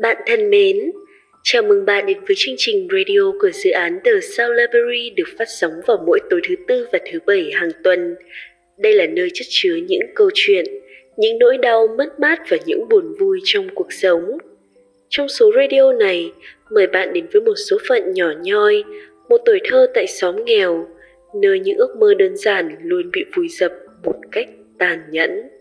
Bạn thân mến, chào mừng bạn đến với chương trình radio của dự án The Sound Library được phát sóng vào mỗi tối thứ tư và thứ bảy hàng tuần. Đây là nơi chất chứa những câu chuyện, những nỗi đau, mất mát và những buồn vui trong cuộc sống. Trong số radio này, mời bạn đến với một số phận nhỏ nhoi, một tuổi thơ tại xóm nghèo, nơi những ước mơ đơn giản luôn bị vùi dập một cách tàn nhẫn.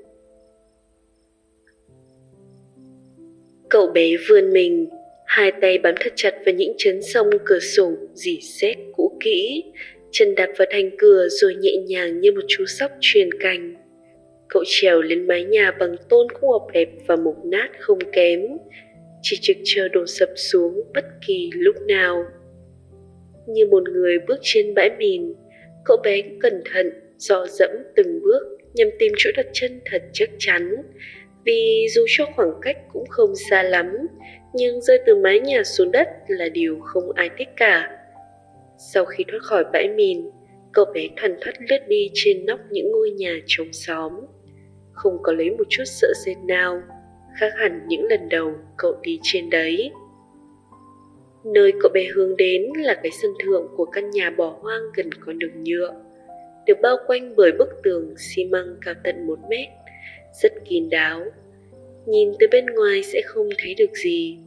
Cậu bé vươn mình, hai tay bám thật chặt vào những chấn sông cửa sổ dì xét cũ kỹ, chân đạp vào thành cửa rồi nhẹ nhàng như một chú sóc truyền cành. Cậu trèo lên mái nhà bằng tôn không hợp đẹp và mục nát không kém, chỉ trực chờ đổ sập xuống bất kỳ lúc nào. Như một người bước trên bãi mìn, cậu bé cẩn thận, dò dẫm từng bước nhằm tìm chỗ đặt chân thật chắc chắn, vì dù cho khoảng cách cũng không xa lắm, nhưng rơi từ mái nhà xuống đất là điều không ai thích cả. Sau khi thoát khỏi bãi mìn, cậu bé thoăn thoắt lướt đi trên nóc những ngôi nhà trong xóm. Không có lấy một chút sợ sệt nào, khác hẳn những lần đầu cậu đi trên đấy. Nơi cậu bé hướng đến là cái sân thượng của căn nhà bỏ hoang gần con đường nhựa, được bao quanh bởi bức tường xi măng cao tận một mét rất kín đáo. Nhìn từ bên ngoài sẽ không thấy được gì.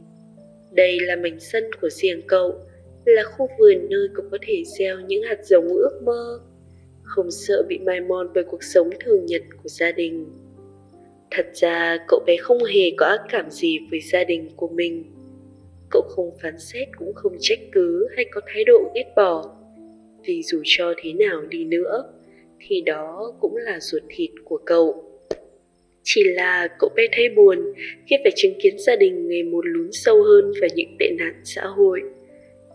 Đây là mảnh sân của riêng cậu, là khu vườn nơi cậu có thể gieo những hạt giống ước mơ. Không sợ bị mai mòn bởi cuộc sống thường nhật của gia đình. Thật ra, cậu bé không hề có ác cảm gì với gia đình của mình. Cậu không phán xét cũng không trách cứ hay có thái độ ghét bỏ. Vì dù cho thế nào đi nữa, thì đó cũng là ruột thịt của cậu chỉ là cậu bé thấy buồn khi phải chứng kiến gia đình ngày một lún sâu hơn vào những tệ nạn xã hội.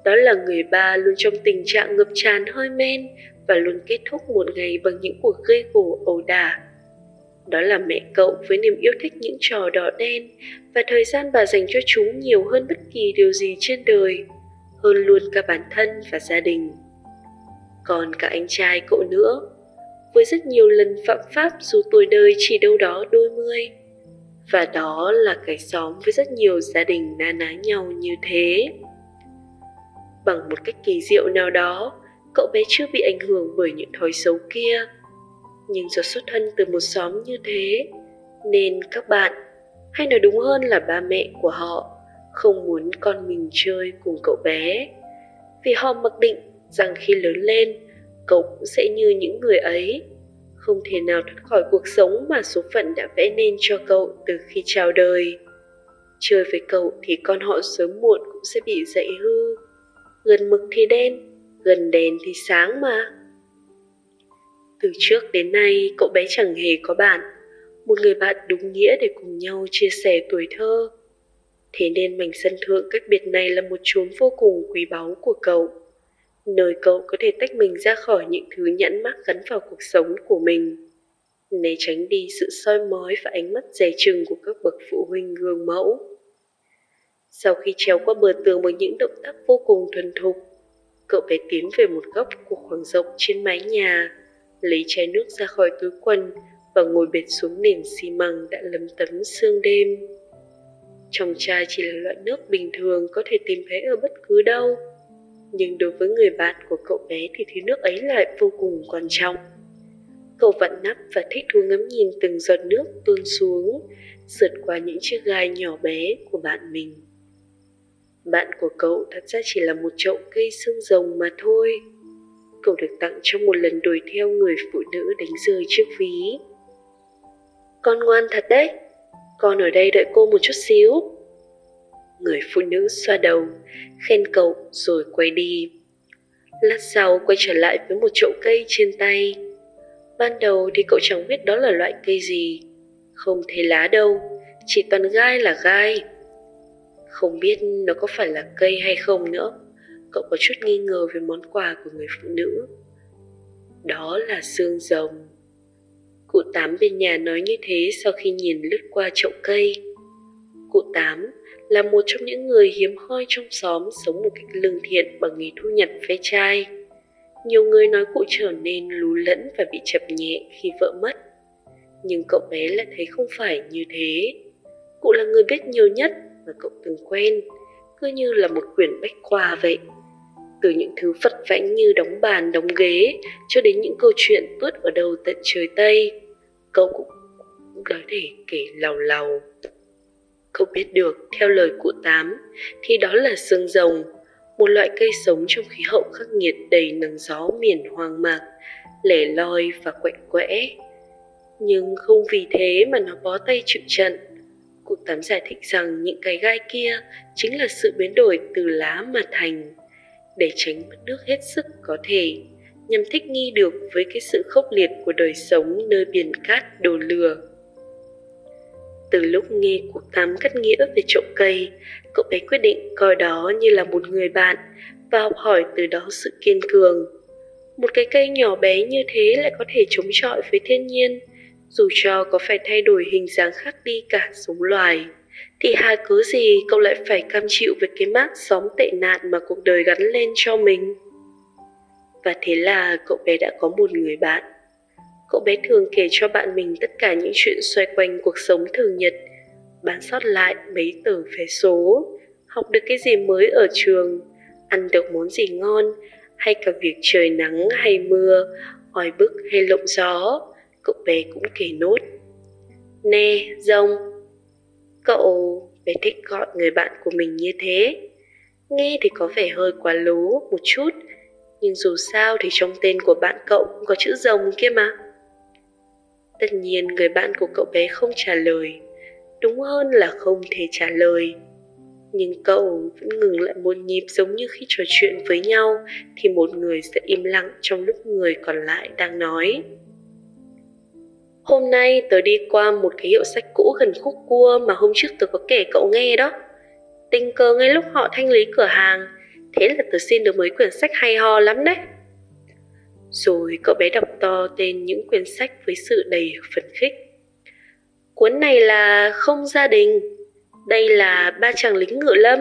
Đó là người ba luôn trong tình trạng ngập tràn hơi men và luôn kết thúc một ngày bằng những cuộc gây gổ ẩu đả. Đó là mẹ cậu với niềm yêu thích những trò đỏ đen và thời gian bà dành cho chúng nhiều hơn bất kỳ điều gì trên đời, hơn luôn cả bản thân và gia đình. Còn cả anh trai cậu nữa, với rất nhiều lần phạm pháp dù tuổi đời chỉ đâu đó đôi mươi. Và đó là cái xóm với rất nhiều gia đình na ná nhau như thế. Bằng một cách kỳ diệu nào đó, cậu bé chưa bị ảnh hưởng bởi những thói xấu kia. Nhưng do xuất thân từ một xóm như thế, nên các bạn, hay nói đúng hơn là ba mẹ của họ, không muốn con mình chơi cùng cậu bé. Vì họ mặc định rằng khi lớn lên, cậu cũng sẽ như những người ấy. Không thể nào thoát khỏi cuộc sống mà số phận đã vẽ nên cho cậu từ khi chào đời. Chơi với cậu thì con họ sớm muộn cũng sẽ bị dậy hư. Gần mực thì đen, gần đèn thì sáng mà. Từ trước đến nay, cậu bé chẳng hề có bạn. Một người bạn đúng nghĩa để cùng nhau chia sẻ tuổi thơ. Thế nên mảnh sân thượng cách biệt này là một chốn vô cùng quý báu của cậu nơi cậu có thể tách mình ra khỏi những thứ nhẫn mắc gắn vào cuộc sống của mình. Né tránh đi sự soi mói và ánh mắt dè chừng của các bậc phụ huynh gương mẫu. Sau khi trèo qua bờ tường bằng những động tác vô cùng thuần thục, cậu bé tiến về một góc của khoảng rộng trên mái nhà, lấy chai nước ra khỏi túi quần và ngồi bệt xuống nền xi măng đã lấm tấm sương đêm. Trong chai chỉ là loại nước bình thường có thể tìm thấy ở bất cứ đâu nhưng đối với người bạn của cậu bé thì thứ nước ấy lại vô cùng quan trọng. Cậu vặn nắp và thích thú ngắm nhìn từng giọt nước tuôn xuống, sượt qua những chiếc gai nhỏ bé của bạn mình. Bạn của cậu thật ra chỉ là một chậu cây xương rồng mà thôi. Cậu được tặng trong một lần đuổi theo người phụ nữ đánh rơi chiếc ví. Con ngoan thật đấy. Con ở đây đợi cô một chút xíu người phụ nữ xoa đầu, khen cậu rồi quay đi. Lát sau quay trở lại với một chậu cây trên tay. Ban đầu thì cậu chẳng biết đó là loại cây gì, không thấy lá đâu, chỉ toàn gai là gai. Không biết nó có phải là cây hay không nữa, cậu có chút nghi ngờ về món quà của người phụ nữ. Đó là xương rồng. Cụ tám bên nhà nói như thế sau khi nhìn lướt qua chậu cây. Cụ tám là một trong những người hiếm hoi trong xóm sống một cách lương thiện bằng nghề thu nhặt ve chai. Nhiều người nói cụ trở nên lú lẫn và bị chập nhẹ khi vợ mất. Nhưng cậu bé lại thấy không phải như thế. Cụ là người biết nhiều nhất mà cậu từng quen, cứ như là một quyển bách khoa vậy. Từ những thứ phật vãnh như đóng bàn, đóng ghế, cho đến những câu chuyện tuốt ở đầu tận trời Tây, cậu cũng có thể kể lầu lầu không biết được, theo lời cụ Tám, thì đó là xương rồng, một loại cây sống trong khí hậu khắc nghiệt đầy nắng gió miền hoang mạc, lẻ loi và quạnh quẽ. Nhưng không vì thế mà nó bó tay chịu trận. Cụ Tám giải thích rằng những cái gai kia chính là sự biến đổi từ lá mà thành, để tránh mất nước hết sức có thể, nhằm thích nghi được với cái sự khốc liệt của đời sống nơi biển cát đồ lừa. Từ lúc nghe cuộc Tám cắt nghĩa về trộm cây, cậu bé quyết định coi đó như là một người bạn và học hỏi từ đó sự kiên cường. Một cái cây nhỏ bé như thế lại có thể chống chọi với thiên nhiên, dù cho có phải thay đổi hình dáng khác đi cả giống loài. Thì hà cớ gì cậu lại phải cam chịu với cái mác xóm tệ nạn mà cuộc đời gắn lên cho mình? Và thế là cậu bé đã có một người bạn Cậu bé thường kể cho bạn mình tất cả những chuyện xoay quanh cuộc sống thường nhật, bán sót lại mấy tờ vé số, học được cái gì mới ở trường, ăn được món gì ngon, hay cả việc trời nắng hay mưa, oi bức hay lộng gió, cậu bé cũng kể nốt. Nè, rồng, cậu bé thích gọi người bạn của mình như thế. Nghe thì có vẻ hơi quá lố một chút, nhưng dù sao thì trong tên của bạn cậu cũng có chữ rồng kia mà. Tất nhiên người bạn của cậu bé không trả lời. Đúng hơn là không thể trả lời. Nhưng cậu vẫn ngừng lại một nhịp giống như khi trò chuyện với nhau, Thì một người sẽ im lặng trong lúc người còn lại đang nói. Hôm nay tớ đi qua một cái hiệu sách cũ gần khúc cua mà hôm trước tớ có kể cậu nghe đó. Tình cờ ngay lúc họ thanh lý cửa hàng. Thế là tớ xin được mấy quyển sách hay ho lắm đấy rồi cậu bé đọc to tên những quyển sách với sự đầy phấn khích. Cuốn này là Không gia đình, đây là Ba chàng lính ngựa lâm,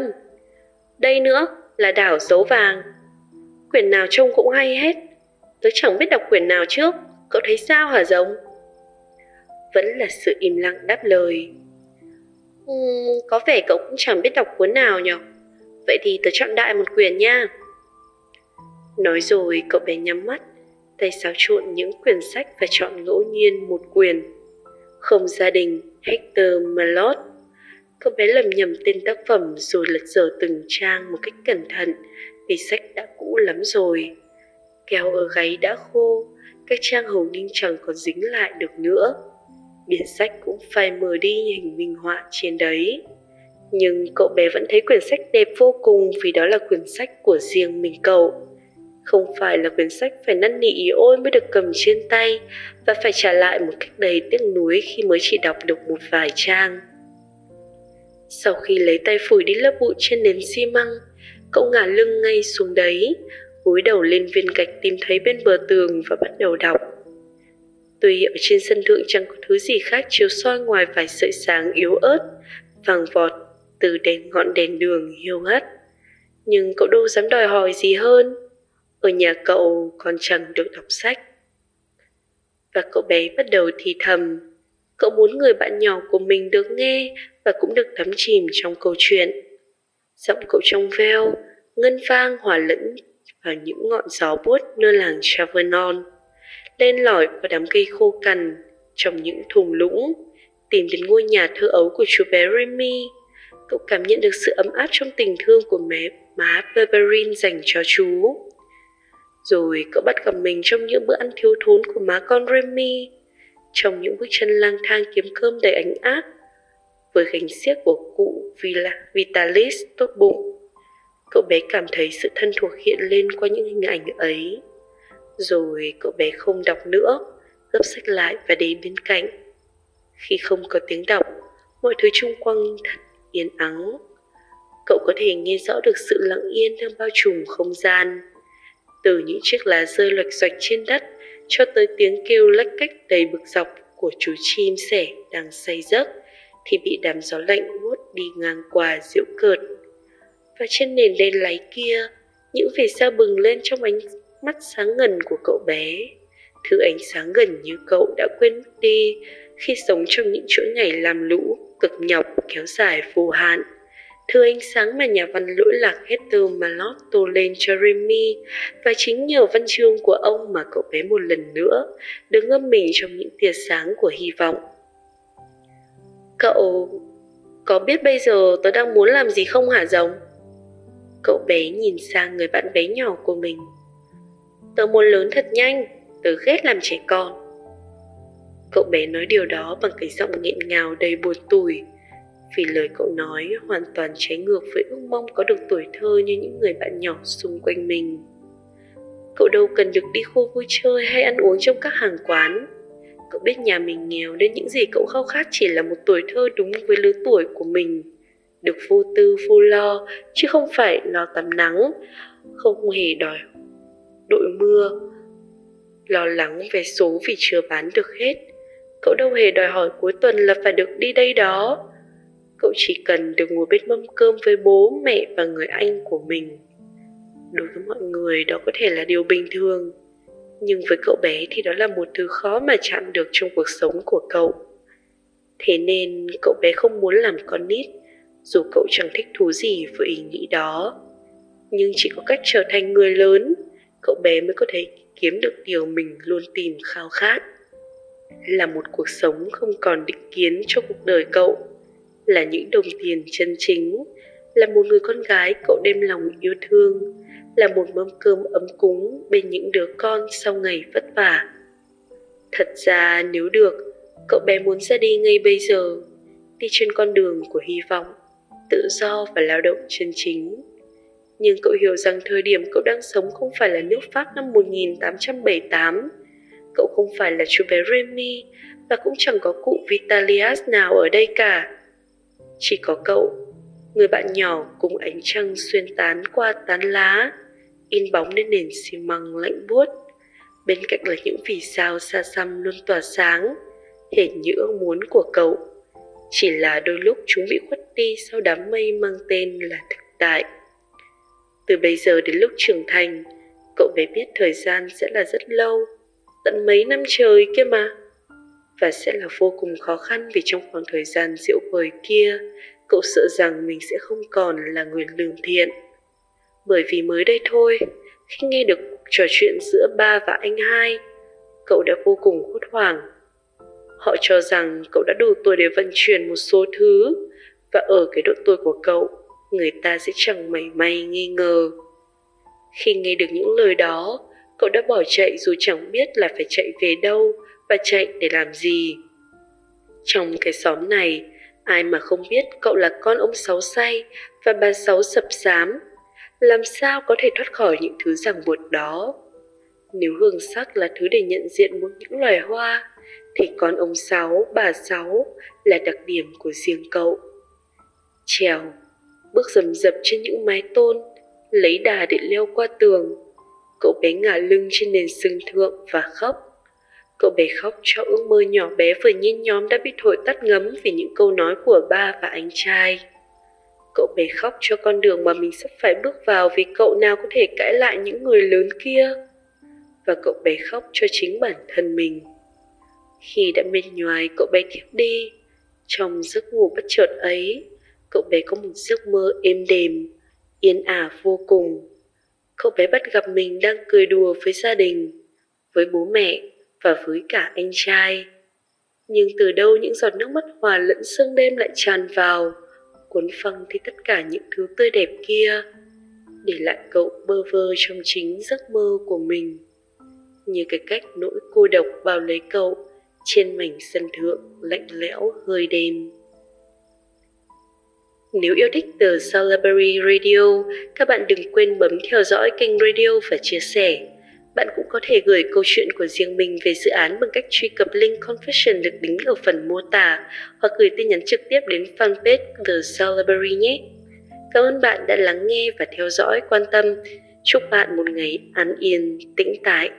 đây nữa là Đảo dấu vàng. Quyển nào trông cũng hay hết, tớ chẳng biết đọc quyển nào trước, cậu thấy sao hả giống? Vẫn là sự im lặng đáp lời. Uhm, có vẻ cậu cũng chẳng biết đọc cuốn nào nhỉ? Vậy thì tớ chọn đại một quyển nha. Nói rồi cậu bé nhắm mắt tay xáo trộn những quyển sách và chọn ngẫu nhiên một quyển. Không gia đình, Hector Malot. Cậu bé lầm nhầm tên tác phẩm rồi lật dở từng trang một cách cẩn thận vì sách đã cũ lắm rồi. Kéo ở gáy đã khô, các trang hầu như chẳng còn dính lại được nữa. Biển sách cũng phai mờ đi hình minh họa trên đấy. Nhưng cậu bé vẫn thấy quyển sách đẹp vô cùng vì đó là quyển sách của riêng mình cậu không phải là quyển sách phải năn nỉ ý ôi mới được cầm trên tay và phải trả lại một cách đầy tiếc nuối khi mới chỉ đọc được một vài trang. Sau khi lấy tay phủi đi lớp bụi trên nền xi măng, cậu ngả lưng ngay xuống đấy, gối đầu lên viên gạch tìm thấy bên bờ tường và bắt đầu đọc. Tuy ở trên sân thượng chẳng có thứ gì khác chiếu soi ngoài vài sợi sáng yếu ớt, vàng vọt từ đèn ngọn đèn đường hiu hắt. Nhưng cậu đâu dám đòi hỏi gì hơn ở nhà cậu còn chẳng được đọc sách. Và cậu bé bắt đầu thì thầm, cậu muốn người bạn nhỏ của mình được nghe và cũng được đắm chìm trong câu chuyện. Giọng cậu trong veo, ngân vang hòa lẫn vào những ngọn gió buốt nơi làng Chavernon lên lỏi vào đám cây khô cằn trong những thùng lũng. Tìm đến ngôi nhà thơ ấu của chú bé Remy, cậu cảm nhận được sự ấm áp trong tình thương của mẹ má Berberine dành cho chú rồi cậu bắt gặp mình trong những bữa ăn thiếu thốn của má con Remy, trong những bước chân lang thang kiếm cơm đầy ánh ác, với gánh xiếc của cụ Villa, Vitalis tốt bụng. Cậu bé cảm thấy sự thân thuộc hiện lên qua những hình ảnh ấy. Rồi cậu bé không đọc nữa, gấp sách lại và đến bên cạnh. Khi không có tiếng đọc, mọi thứ xung quanh thật yên ắng. Cậu có thể nghe rõ được sự lặng yên đang bao trùm không gian từ những chiếc lá rơi loạch xoạch trên đất cho tới tiếng kêu lách cách đầy bực dọc của chú chim sẻ đang say giấc thì bị đám gió lạnh hút đi ngang qua diễu cợt. Và trên nền lên láy kia, những vì sao bừng lên trong ánh mắt sáng ngần của cậu bé. Thứ ánh sáng gần như cậu đã quên mất đi khi sống trong những chuỗi ngày làm lũ, cực nhọc kéo dài vô hạn. Thứ ánh sáng mà nhà văn lỗi lạc Hector Malot tô lên cho Remy và chính nhờ văn chương của ông mà cậu bé một lần nữa được ngâm mình trong những tia sáng của hy vọng. Cậu có biết bây giờ tớ đang muốn làm gì không hả rồng? Cậu bé nhìn sang người bạn bé nhỏ của mình. Tớ muốn lớn thật nhanh, tớ ghét làm trẻ con. Cậu bé nói điều đó bằng cái giọng nghẹn ngào đầy buồn tủi vì lời cậu nói hoàn toàn trái ngược với ước mong có được tuổi thơ như những người bạn nhỏ xung quanh mình. Cậu đâu cần được đi khu vui chơi hay ăn uống trong các hàng quán. Cậu biết nhà mình nghèo nên những gì cậu khao khát chỉ là một tuổi thơ đúng với lứa tuổi của mình. Được vô tư vô lo, chứ không phải lo tắm nắng, không hề đòi đội mưa, lo lắng về số vì chưa bán được hết. Cậu đâu hề đòi hỏi cuối tuần là phải được đi đây đó cậu chỉ cần được ngồi bên mâm cơm với bố, mẹ và người anh của mình. Đối với mọi người, đó có thể là điều bình thường. Nhưng với cậu bé thì đó là một thứ khó mà chạm được trong cuộc sống của cậu. Thế nên cậu bé không muốn làm con nít, dù cậu chẳng thích thú gì với ý nghĩ đó. Nhưng chỉ có cách trở thành người lớn, cậu bé mới có thể kiếm được điều mình luôn tìm khao khát. Là một cuộc sống không còn định kiến cho cuộc đời cậu là những đồng tiền chân chính, là một người con gái cậu đem lòng yêu thương, là một mâm cơm ấm cúng bên những đứa con sau ngày vất vả thật ra nếu được, cậu bé muốn ra đi ngay bây giờ, đi trên con đường của hy vọng, tự do và lao động chân chính nhưng cậu hiểu rằng thời điểm cậu đang sống không phải là nước Pháp năm 1878. Cậu không phải là chú bé Remy và cũng chẳng có cụ Vitalias nào ở đây cả. Chỉ có cậu, người bạn nhỏ cùng ánh trăng xuyên tán qua tán lá, in bóng lên nền xi măng lạnh buốt. Bên cạnh là những vì sao xa xăm luôn tỏa sáng, hệt như ước muốn của cậu. Chỉ là đôi lúc chúng bị khuất đi sau đám mây mang tên là thực tại. Từ bây giờ đến lúc trưởng thành, cậu bé biết thời gian sẽ là rất lâu, tận mấy năm trời kia mà và sẽ là vô cùng khó khăn vì trong khoảng thời gian diệu bời kia, cậu sợ rằng mình sẽ không còn là người lương thiện. Bởi vì mới đây thôi, khi nghe được trò chuyện giữa ba và anh hai, cậu đã vô cùng hốt hoảng. Họ cho rằng cậu đã đủ tuổi để vận chuyển một số thứ, và ở cái độ tuổi của cậu, người ta sẽ chẳng mảy may nghi ngờ. Khi nghe được những lời đó, cậu đã bỏ chạy dù chẳng biết là phải chạy về đâu và chạy để làm gì. Trong cái xóm này, ai mà không biết cậu là con ông Sáu say và bà Sáu sập sám, làm sao có thể thoát khỏi những thứ ràng buộc đó. Nếu hương sắc là thứ để nhận diện một những loài hoa, thì con ông Sáu, bà Sáu là đặc điểm của riêng cậu. Trèo, bước rầm rập trên những mái tôn, lấy đà để leo qua tường. Cậu bé ngả lưng trên nền sừng thượng và khóc. Cậu bé khóc cho ước mơ nhỏ bé vừa nhen nhóm đã bị thổi tắt ngấm vì những câu nói của ba và anh trai. Cậu bé khóc cho con đường mà mình sắp phải bước vào vì cậu nào có thể cãi lại những người lớn kia. Và cậu bé khóc cho chính bản thân mình. Khi đã mệt nhoài cậu bé thiếp đi. Trong giấc ngủ bất chợt ấy, cậu bé có một giấc mơ êm đềm, yên ả vô cùng. Cậu bé bắt gặp mình đang cười đùa với gia đình, với bố mẹ và với cả anh trai. Nhưng từ đâu những giọt nước mắt hòa lẫn sương đêm lại tràn vào, cuốn phăng thì tất cả những thứ tươi đẹp kia, để lại cậu bơ vơ trong chính giấc mơ của mình. Như cái cách nỗi cô độc bao lấy cậu trên mảnh sân thượng lạnh lẽo hơi đêm. Nếu yêu thích The Celebrity Radio, các bạn đừng quên bấm theo dõi kênh radio và chia sẻ bạn cũng có thể gửi câu chuyện của riêng mình về dự án bằng cách truy cập link confession được đính ở phần mô tả hoặc gửi tin nhắn trực tiếp đến fanpage The Celebrity nhé. Cảm ơn bạn đã lắng nghe và theo dõi quan tâm. Chúc bạn một ngày an yên, tĩnh tại